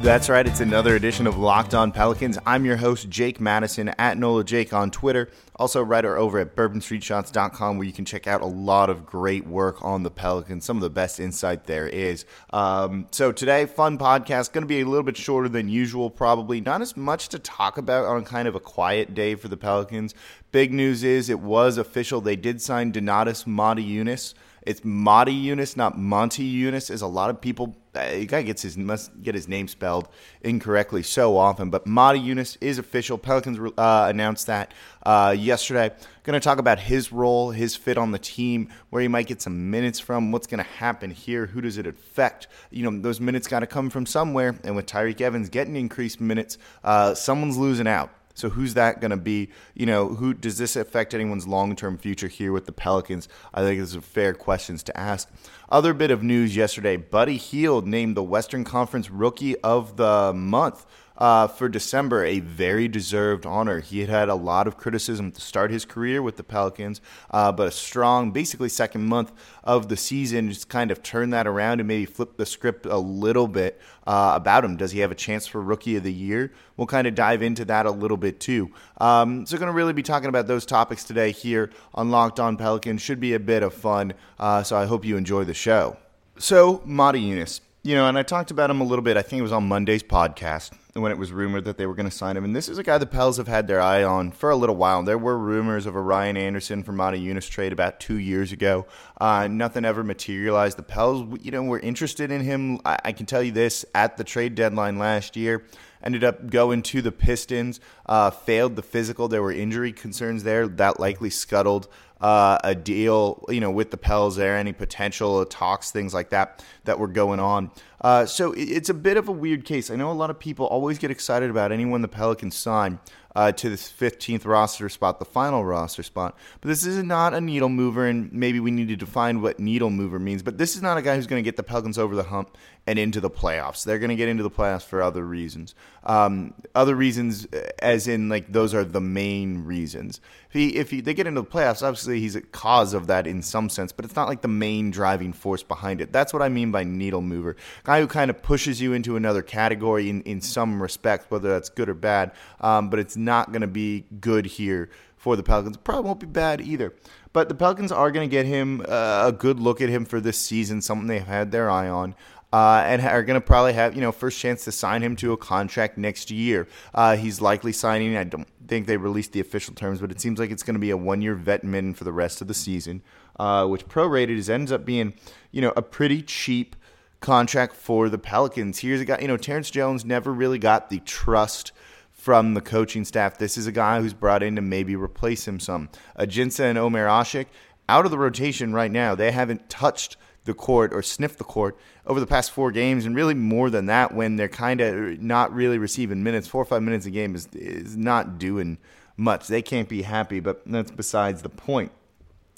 That's right. It's another edition of Locked On Pelicans. I'm your host, Jake Madison, at NOLA Jake on Twitter. Also, writer over at bourbonstreetshots.com, where you can check out a lot of great work on the Pelicans. Some of the best insight there is. Um, so, today, fun podcast. Going to be a little bit shorter than usual, probably. Not as much to talk about on kind of a quiet day for the Pelicans. Big news is it was official. They did sign Donatas Motiejunas. It's Motiejunas, not Monty Eunice, as a lot of people uh, guy gets his must get his name spelled incorrectly so often. But Motiejunas is official. Pelicans uh, announced that uh, yesterday. Going to talk about his role, his fit on the team, where he might get some minutes from, what's going to happen here, who does it affect? You know, those minutes got to come from somewhere. And with Tyreke Evans getting increased minutes, uh, someone's losing out. So who's that going to be? You know, who does this affect anyone's long-term future here with the Pelicans? I think those are fair questions to ask. Other bit of news yesterday: Buddy Hield named the Western Conference Rookie of the Month uh, for December, a very deserved honor. He had had a lot of criticism to start his career with the Pelicans, uh, but a strong, basically second month of the season just kind of turned that around and maybe flip the script a little bit uh, about him. Does he have a chance for Rookie of the Year? We'll kind of dive into that a little bit too. Um, so, going to really be talking about those topics today here on Locked On Pelicans. Should be a bit of fun. Uh, so, I hope you enjoy the show. So, Motiejunas, you know, and I talked about him a little bit. I think it was on Monday's podcast when it was rumored that they were going to sign him. And this is a guy the Pels have had their eye on for a little while. There were rumors of a Ryan Anderson for Motiejunas trade about two years ago. Uh, nothing ever materialized. The Pels, you know, were interested in him. I, I, can tell you this at the trade deadline last year. Ended up going to the Pistons, uh, failed the physical. There were injury concerns there that likely scuttled uh, a deal, you know, with the Pels there, any potential talks, things like that that were going on. Uh, so it's a bit of a weird case. I know a lot of people always get excited about anyone the Pelicans sign uh, to the 15th roster spot, the final roster spot. But this is not a needle mover, and maybe we need to define what needle mover means. But this is not a guy who's going to get the Pelicans over the hump and into the playoffs. They're going to get into the playoffs for other reasons. Um, other reasons, as in like those are the main reasons. If he, if he, they get into the playoffs, obviously he's a cause of that in some sense, but it's not like the main driving force behind it. That's what I mean by needle mover. Guy who kind of pushes you into another category in, in some respect, whether that's good or bad. Um, but it's not going to be good here for the Pelicans. Probably won't be bad either. But the Pelicans are going to get him uh, a good look at him for this season, something they've had their eye on. Uh, and are going to probably have you know first chance to sign him to a contract next year. Uh, he's likely signing. I don't think they released the official terms, but it seems like it's going to be a one-year vet min for the rest of the season, uh, which prorated is ends up being you know a pretty cheap contract for the Pelicans. Here's a guy, you know, Terrence Jones never really got the trust from the coaching staff. This is a guy who's brought in to maybe replace him some. Ajinça and Omer Asik out of the rotation right now. They haven't touched the court or sniff the court over the past four games, and really more than that when they're kind of not really receiving minutes. Four or five minutes a game is is not doing much. They can't be happy, but that's besides the point.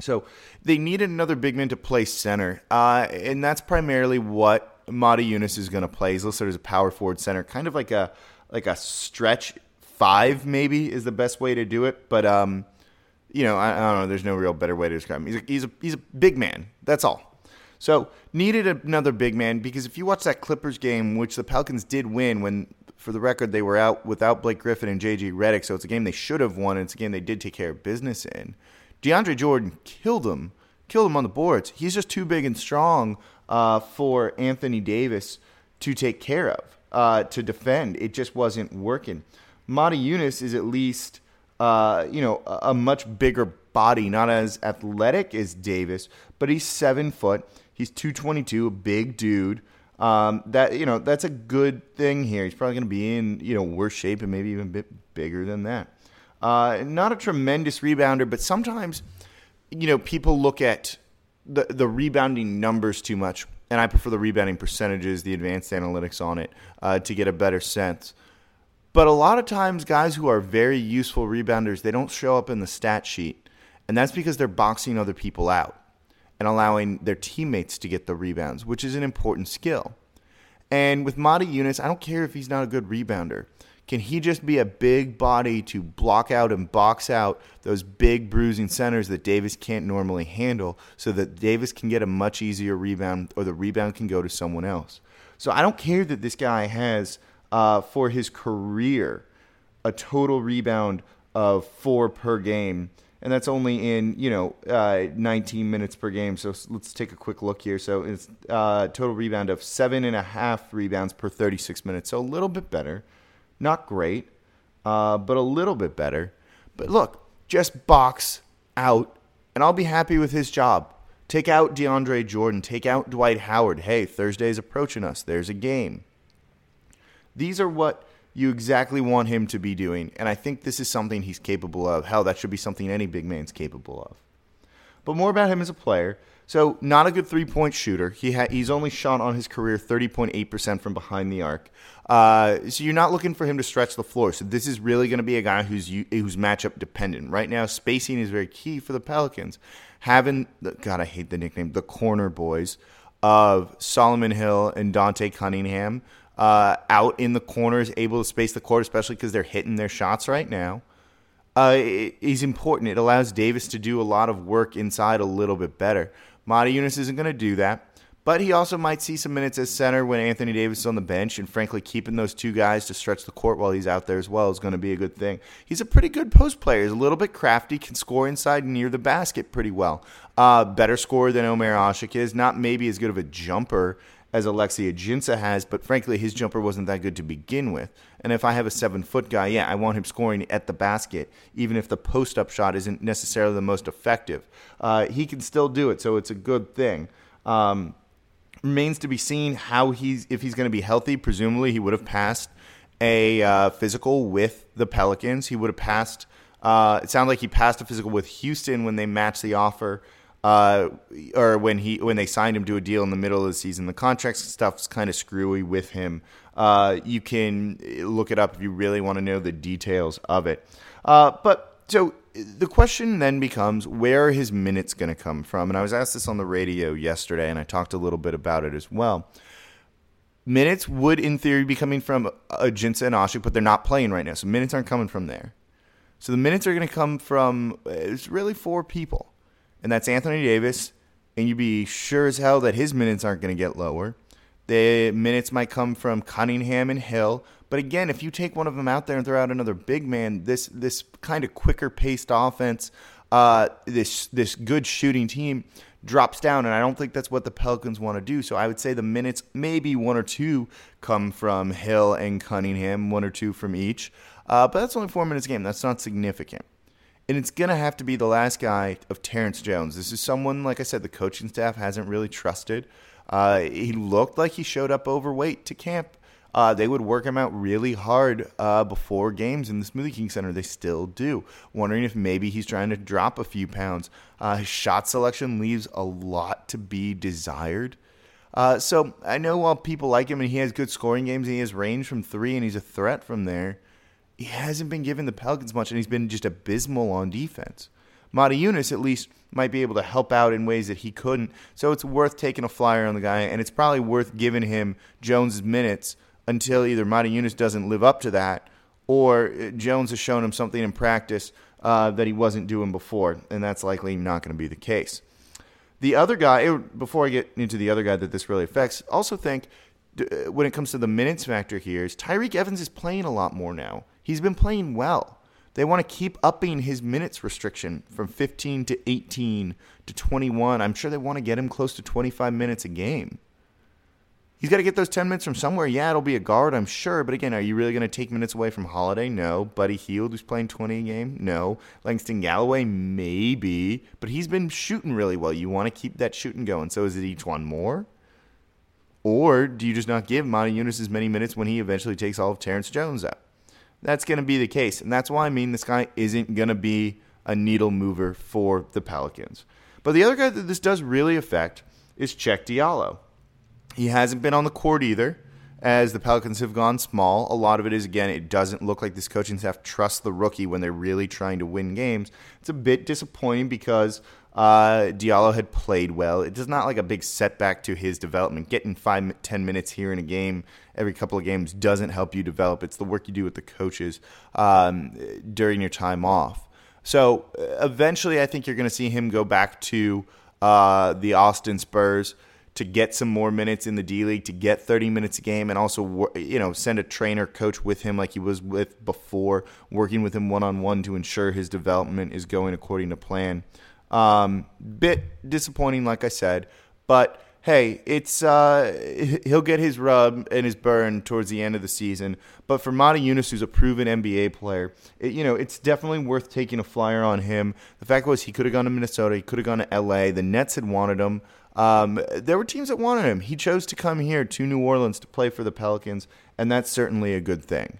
So they needed another big man to play center, uh, and that's primarily what Motiejunas is going to play. He's listed as a power forward center, kind of like a like a stretch five, maybe is the best way to do it. But um, you know, I, I, don't know. There's no real better way to describe him. He's a, he's a he's a big man. That's all. So needed another big man because if you watch that Clippers game, which the Pelicans did win, when for the record they were out without Blake Griffin and JJ Redick, so it's a game they should have won. And it's a game they did take care of business in. DeAndre Jordan killed him, killed him on the boards. He's just too big and strong uh, for Anthony Davis to take care of, uh, to defend. It just wasn't working. Motiejunas is at least, uh, you know, a much bigger body, not as athletic as Davis, but he's seven foot. He's 222, a big dude. Um, that you know, that's a good thing here. He's probably going to be in you know worse shape and maybe even a bit bigger than that. Uh, not a tremendous rebounder, but sometimes, you know, people look at the the rebounding numbers too much, and I prefer the rebounding percentages, the advanced analytics on it, uh, to get a better sense. But a lot of times, guys who are very useful rebounders, they don't show up in the stat sheet, and that's because they're boxing other people out and allowing their teammates to get the rebounds, which is an important skill. And with Motiejunas, I don't care if he's not a good rebounder Can he just be a big body to block out and box out those big bruising centers that Davis can't normally handle so that Davis can get a much easier rebound or the rebound can go to someone else? So I don't care that this guy has, uh, for his career, a total rebound of four per game and that's only in you know uh, 19 minutes per game. So let's take a quick look here. So it's uh, total rebound of seven and a half rebounds per 36 minutes. So a little bit better, not great, uh, but a little bit better. But look, just box out, and I'll be happy with his job. Take out DeAndre Jordan. Take out Dwight Howard. Hey, Thursday's approaching us. There's a game. These are what you exactly want him to be doing. And I think this is something he's capable of. Hell, that should be something any big man's capable of. But more about him as a player. So, not a good three point shooter. He ha- he's only shot on his career 30.8% from behind the arc. Uh, so, you're not looking for him to stretch the floor. So, this is really going to be a guy who's, who's matchup dependent. Right now, spacing is very key for the Pelicans. Having, the, God, I hate the nickname, the corner boys of Solomon Hill and Dante Cunningham uh, out in the corners, able to space the court, especially because they're hitting their shots right now, uh, is important. It allows Davis to do a lot of work inside a little bit better. Motiejunas isn't going to do that. But he also might see some minutes as center when Anthony Davis is on the bench, and frankly, keeping those two guys to stretch the court while he's out there as well is going to be a good thing. He's a pretty good post player. He's a little bit crafty, can score inside near the basket pretty well. Uh, better scorer than Omer Asik is. Not maybe as good of a jumper as Alexis Ajinça has, but frankly, his jumper wasn't that good to begin with. And if I have a seven foot guy, yeah, I want him scoring at the basket, even if the post up shot isn't necessarily the most effective. Uh, he can still do it, so it's a good thing. Um, remains to be seen how he's if he's going to be healthy. Presumably, he would have passed a uh, physical with the Pelicans. He would have passed. Uh, it sounded like he passed a physical with Houston when they matched the offer uh, or when he when they signed him to a deal in the middle of the season. The contract stuff's kind of screwy with him. Uh, you can look it up if you really want to know the details of it. Uh, but so the question then becomes where are his minutes going to come from? And I was asked this on the radio yesterday, and I talked a little bit about it as well. Minutes would, in theory, be coming from Ajinça and Asik, but they're not playing right now, so minutes aren't coming from there. So the minutes are going to come from it's really four people and that's Anthony Davis. And you'd be sure as hell that his minutes aren't going to get lower. The minutes might come from Cunningham and Hill. But again, if you take one of them out there and throw out another big man, this this kind of quicker paced offense, uh, this this good shooting team drops down, and I don't think that's what the Pelicans want to do. So I would say the minutes, maybe one or two, come from Hill and Cunningham, one or two from each. Uh, but that's only four minutes a game. That's not significant and it's going to have to be the last guy of Terrence Jones. This is someone, like I said, the coaching staff hasn't really trusted. Uh, he looked like he showed up overweight to camp. Uh, they would work him out really hard uh, before games in the Smoothie King Center. They still do. Wondering if maybe he's trying to drop a few pounds. Uh, his shot selection leaves a lot to be desired. Uh, so I know while people like him and he has good scoring games, and he has range from three and he's a threat from there he hasn't been given the Pelicans much, and he's been just abysmal on defense. Motiejunas at least might be able to help out in ways that he couldn't. So it's worth taking a flyer on the guy, and it's probably worth giving him Jones's minutes until either Motiejunas doesn't live up to that, or Jones has shown him something in practice uh, that he wasn't doing before, and that's likely not going to be the case. The other guy, before I get into the other guy that this really affects, also think uh, when it comes to the minutes factor here is Tyreke Evans is playing a lot more now. He's been playing well. They want to keep upping his minutes restriction from 15 to 18 to 21. I'm sure they want to get him close to 25 minutes a game. He's got to get those 10 minutes from somewhere. Yeah, it'll be a guard, I'm sure. But again, are you really going to take minutes away from Holiday? No. Buddy Hield, who's playing 20 a game? No. Langston Galloway? Maybe. But he's been shooting really well. You want to keep that shooting going. So is it each one more? Or do you just not give Motiejunas as many minutes when he eventually takes all of Terrence Jones out? That's going to be the case. And that's why I mean this guy isn't going to be a needle mover for the Pelicans. But the other guy that this does really affect is Cheick Diallo. He hasn't been on the court either. as the Pelicans have gone small. A lot of it is, again, it doesn't look like this coaching staff trusts the rookie when they're really trying to win games. It's a bit disappointing because uh, Diallo had played well. It is not like a big setback to his development. Getting five, ten minutes here in a game every couple of games doesn't help you develop. It's the work you do with the coaches um, during your time off. So eventually, I think you're going to see him go back to uh, the Austin Spurs to get some more minutes in the D League, to get 30 minutes a game, and also you know send a trainer coach with him like he was with before, working with him one on one to ensure his development is going according to plan. Um, bit disappointing, like I said, but hey, it's uh, he'll get his rub and his burn towards the end of the season. But for Motiejunas, who's a proven NBA player, it, you know it's definitely worth taking a flyer on him. The fact was he could have gone to Minnesota, he could have gone to LA. The Nets had wanted him. Um, there were teams that wanted him. He chose to come here to New Orleans to play for the Pelicans, and that's certainly a good thing.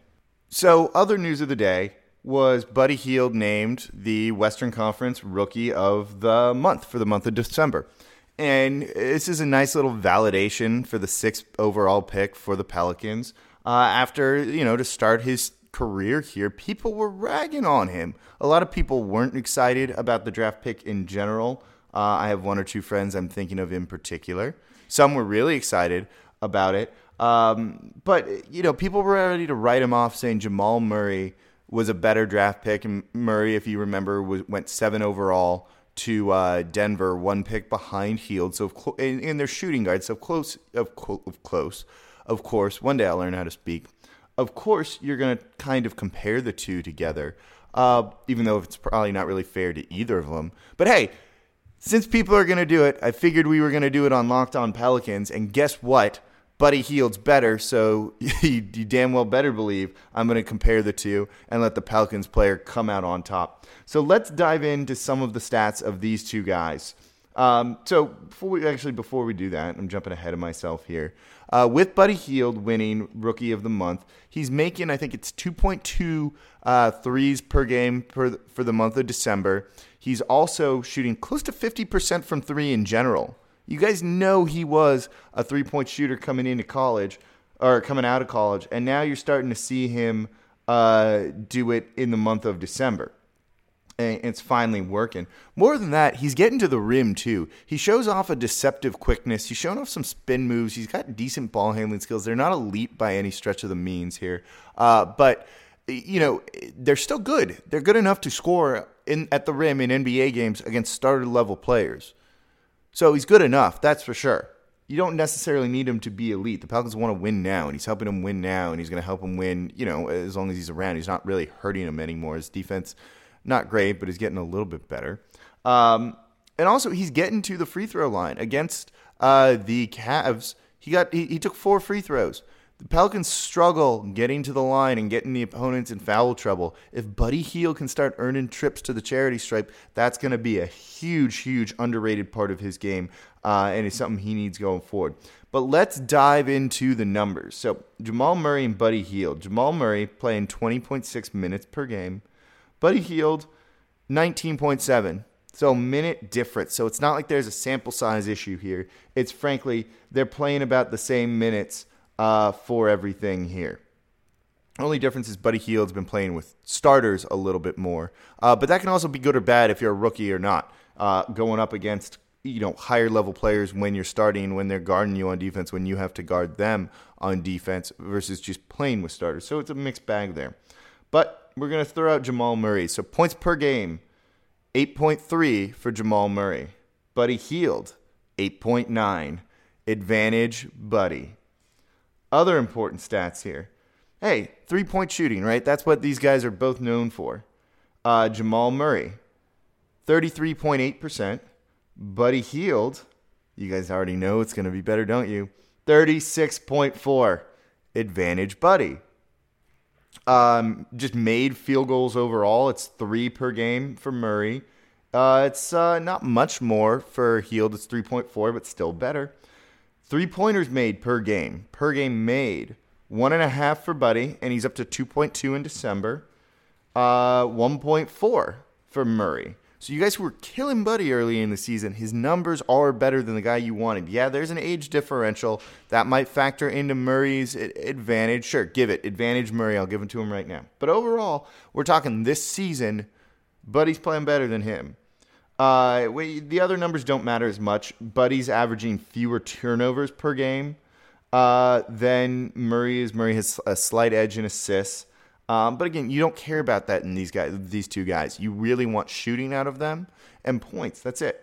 So, other news of the day was Buddy Hield named the Western Conference Rookie of the Month for the month of December. And this is a nice little validation for the sixth overall pick for the Pelicans. Uh, after, you know, to start his career here, people were ragging on him. A lot of people weren't excited about the draft pick in general. Uh, I have one or two friends I'm thinking of in particular. Some were really excited about it. Um, but, you know, people were ready to write him off saying Jamal Murray was a better draft pick. And Murray, if you remember, was, went seven overall to uh, Denver, one pick behind Hield. So, in, in, their shooting guard, so close, of, of close, of course. One day I'll learn how to speak. Of course, you're going to kind of compare the two together, uh, even though it's probably not really fair to either of them. But hey, since people are going to do it, I figured we were going to do it on Locked On Pelicans. And guess what? Buddy Hield's better, so you, you damn well better believe I'm going to compare the two and let the Pelicans player come out on top. So let's dive into some of the stats of these two guys. Um, so before we actually before we do that, I'm jumping ahead of myself here. Uh, with Buddy Hield winning Rookie of the Month, he's making I think it's 2.2 uh, threes per game per, for the month of December. He's also shooting close to 50% from three in general. You guys know he was a three point shooter coming into college or coming out of college, and now you're starting to see him uh, do it in the month of December. And it's finally working. More than that, he's getting to the rim too. He shows off a deceptive quickness. He's showing off some spin moves. He's got decent ball handling skills. They're not elite by any stretch of the means here, uh, but you know they're still good. They're good enough to score in at the rim in NBA games against starter level players. So he's good enough, that's for sure. You don't necessarily need him to be elite. The Pelicans want to win now, and he's helping them win now, and he's going to help them win. You know, as long as he's around, he's not really hurting them anymore. His defense, not great, but he's getting a little bit better. Um, and also, he's getting to the free throw line against uh, the Cavs. He got he, he took four free throws. The Pelicans struggle getting to the line and getting the opponents in foul trouble. If Buddy Hield can start earning trips to the charity stripe, that's going to be a huge, huge underrated part of his game, uh, and it's something he needs going forward. But let's dive into the numbers. So Jamal Murray and Buddy Hield. Jamal Murray playing 20.6 minutes per game. Buddy Hield, 19.7. So minute difference. So it's not like there's a sample size issue here. It's frankly they're playing about the same minutes uh, for everything here. Only difference is Buddy Hield's been playing with starters a little bit more, uh, but that can also be good or bad if you're a rookie or not. Uh, going up against you know higher level players when you're starting, when they're guarding you on defense, when you have to guard them on defense versus just playing with starters. So it's a mixed bag there. But we're gonna throw out Jamal Murray. So points per game, 8.3 for Jamal Murray. Buddy Hield, 8.9. Advantage Buddy. Other important stats here. Hey, three point shooting, right? That's what these guys are both known for. Uh, Jamal Murray, 33.8%. Buddy Hield, you guys already know it's going to be better, don't you? 36.4. Advantage Buddy. Um, just made field goals overall. It's three per game for Murray. Uh, it's uh, not much more for Hield. It's 3.4, but still better. Three pointers made per game. Per game made. One and a half for Buddy, and he's up to 2.2 in December. Uh, 1.4 for Murray. So you guys were killing Buddy early in the season, his numbers are better than the guy you wanted. Yeah, there's an age differential that might factor into Murray's advantage. Sure, give it advantage Murray. I'll give it to him right now. But overall, we're talking this season. Buddy's playing better than him. Uh, we, the other numbers don't matter as much. Buddy's averaging fewer turnovers per game uh, than Murray is. Murray has a slight edge in assists. Um, but again, you don't care about that in these guys, these two guys. You really want shooting out of them and points. That's it.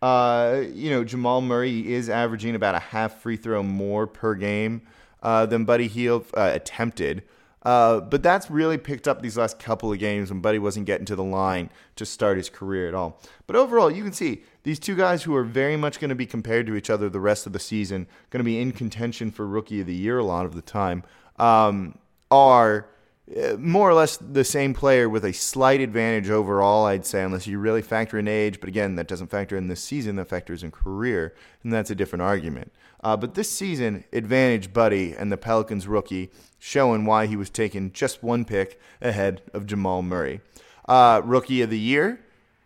Uh, you know, Jamal Murray is averaging about a half free throw more per game uh, than Buddy Hield uh, attempted. Uh, but that's really picked up these last couple of games when Buddy wasn't getting to the line to start his career at all. But overall, you can see these two guys who are very much going to be compared to each other the rest of the season, going to be in contention for Rookie of the Year a lot of the time, um, are uh, more or less the same player with a slight advantage overall, I'd say, unless you really factor in age. But again, that doesn't factor in this season, that factors in career, and that's a different argument. Uh, but this season, advantage Buddy and the Pelicans rookie, showing why he was taken just one pick ahead of Jamal Murray. Uh, rookie of the year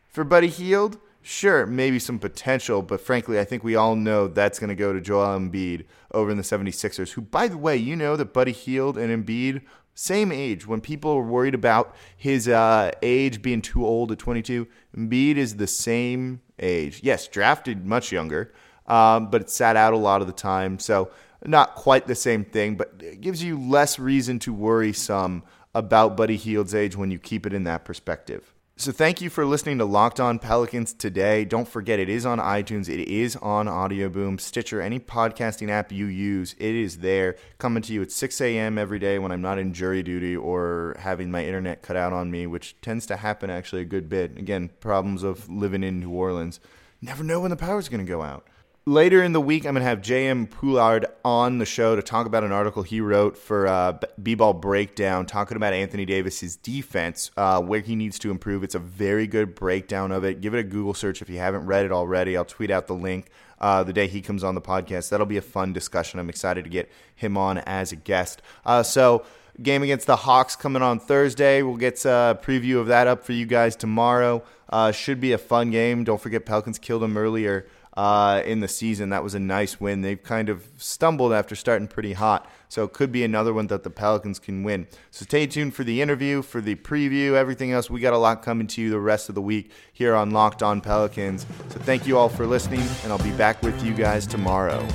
for Buddy Hield, sure, maybe some potential, but frankly, I think we all know that's going to go to Joel Embiid over in the 76ers, who, by the way, you know that Buddy Hield and Embiid same age. When people were worried about his uh, age being too old at 22, Embiid is the same age. Yes, drafted much younger, um, but it sat out a lot of the time. So not quite the same thing, but it gives you less reason to worry some about Buddy Hield's age when you keep it in that perspective. So thank you for listening to Locked On Pelicans today. Don't forget it is on iTunes, it is on Audio Boom, Stitcher, any podcasting app you use, it is there. Coming to you at 6 a.m. every day when I'm not in jury duty or having my internet cut out on me, which tends to happen actually a good bit. Again, problems of living in New Orleans. Never know when the power's going to go out later in the week, I'm going to have J.M. Poulard on the show to talk about an article he wrote for uh, B-Ball Breakdown, talking about Anthony Davis's defense, uh, where he needs to improve. It's a very good breakdown of it. Give it a Google search if you haven't read it already. I'll tweet out the link uh, the day he comes on the podcast. That'll be a fun discussion. I'm excited to get him on as a guest. Uh, so game against the Hawks coming on Thursday. We'll get a preview of that up for you guys tomorrow. Uh, should be a fun game. Don't forget Pelicans killed him earlier uh, in the season. That was a nice win. They've kind of stumbled after starting pretty hot, so it could be another one that the Pelicans can win. So stay tuned for the interview, for the preview, everything else. We got a lot coming to you the rest of the week here on Locked On Pelicans. So thank you all for listening, and I'll be back with you guys tomorrow.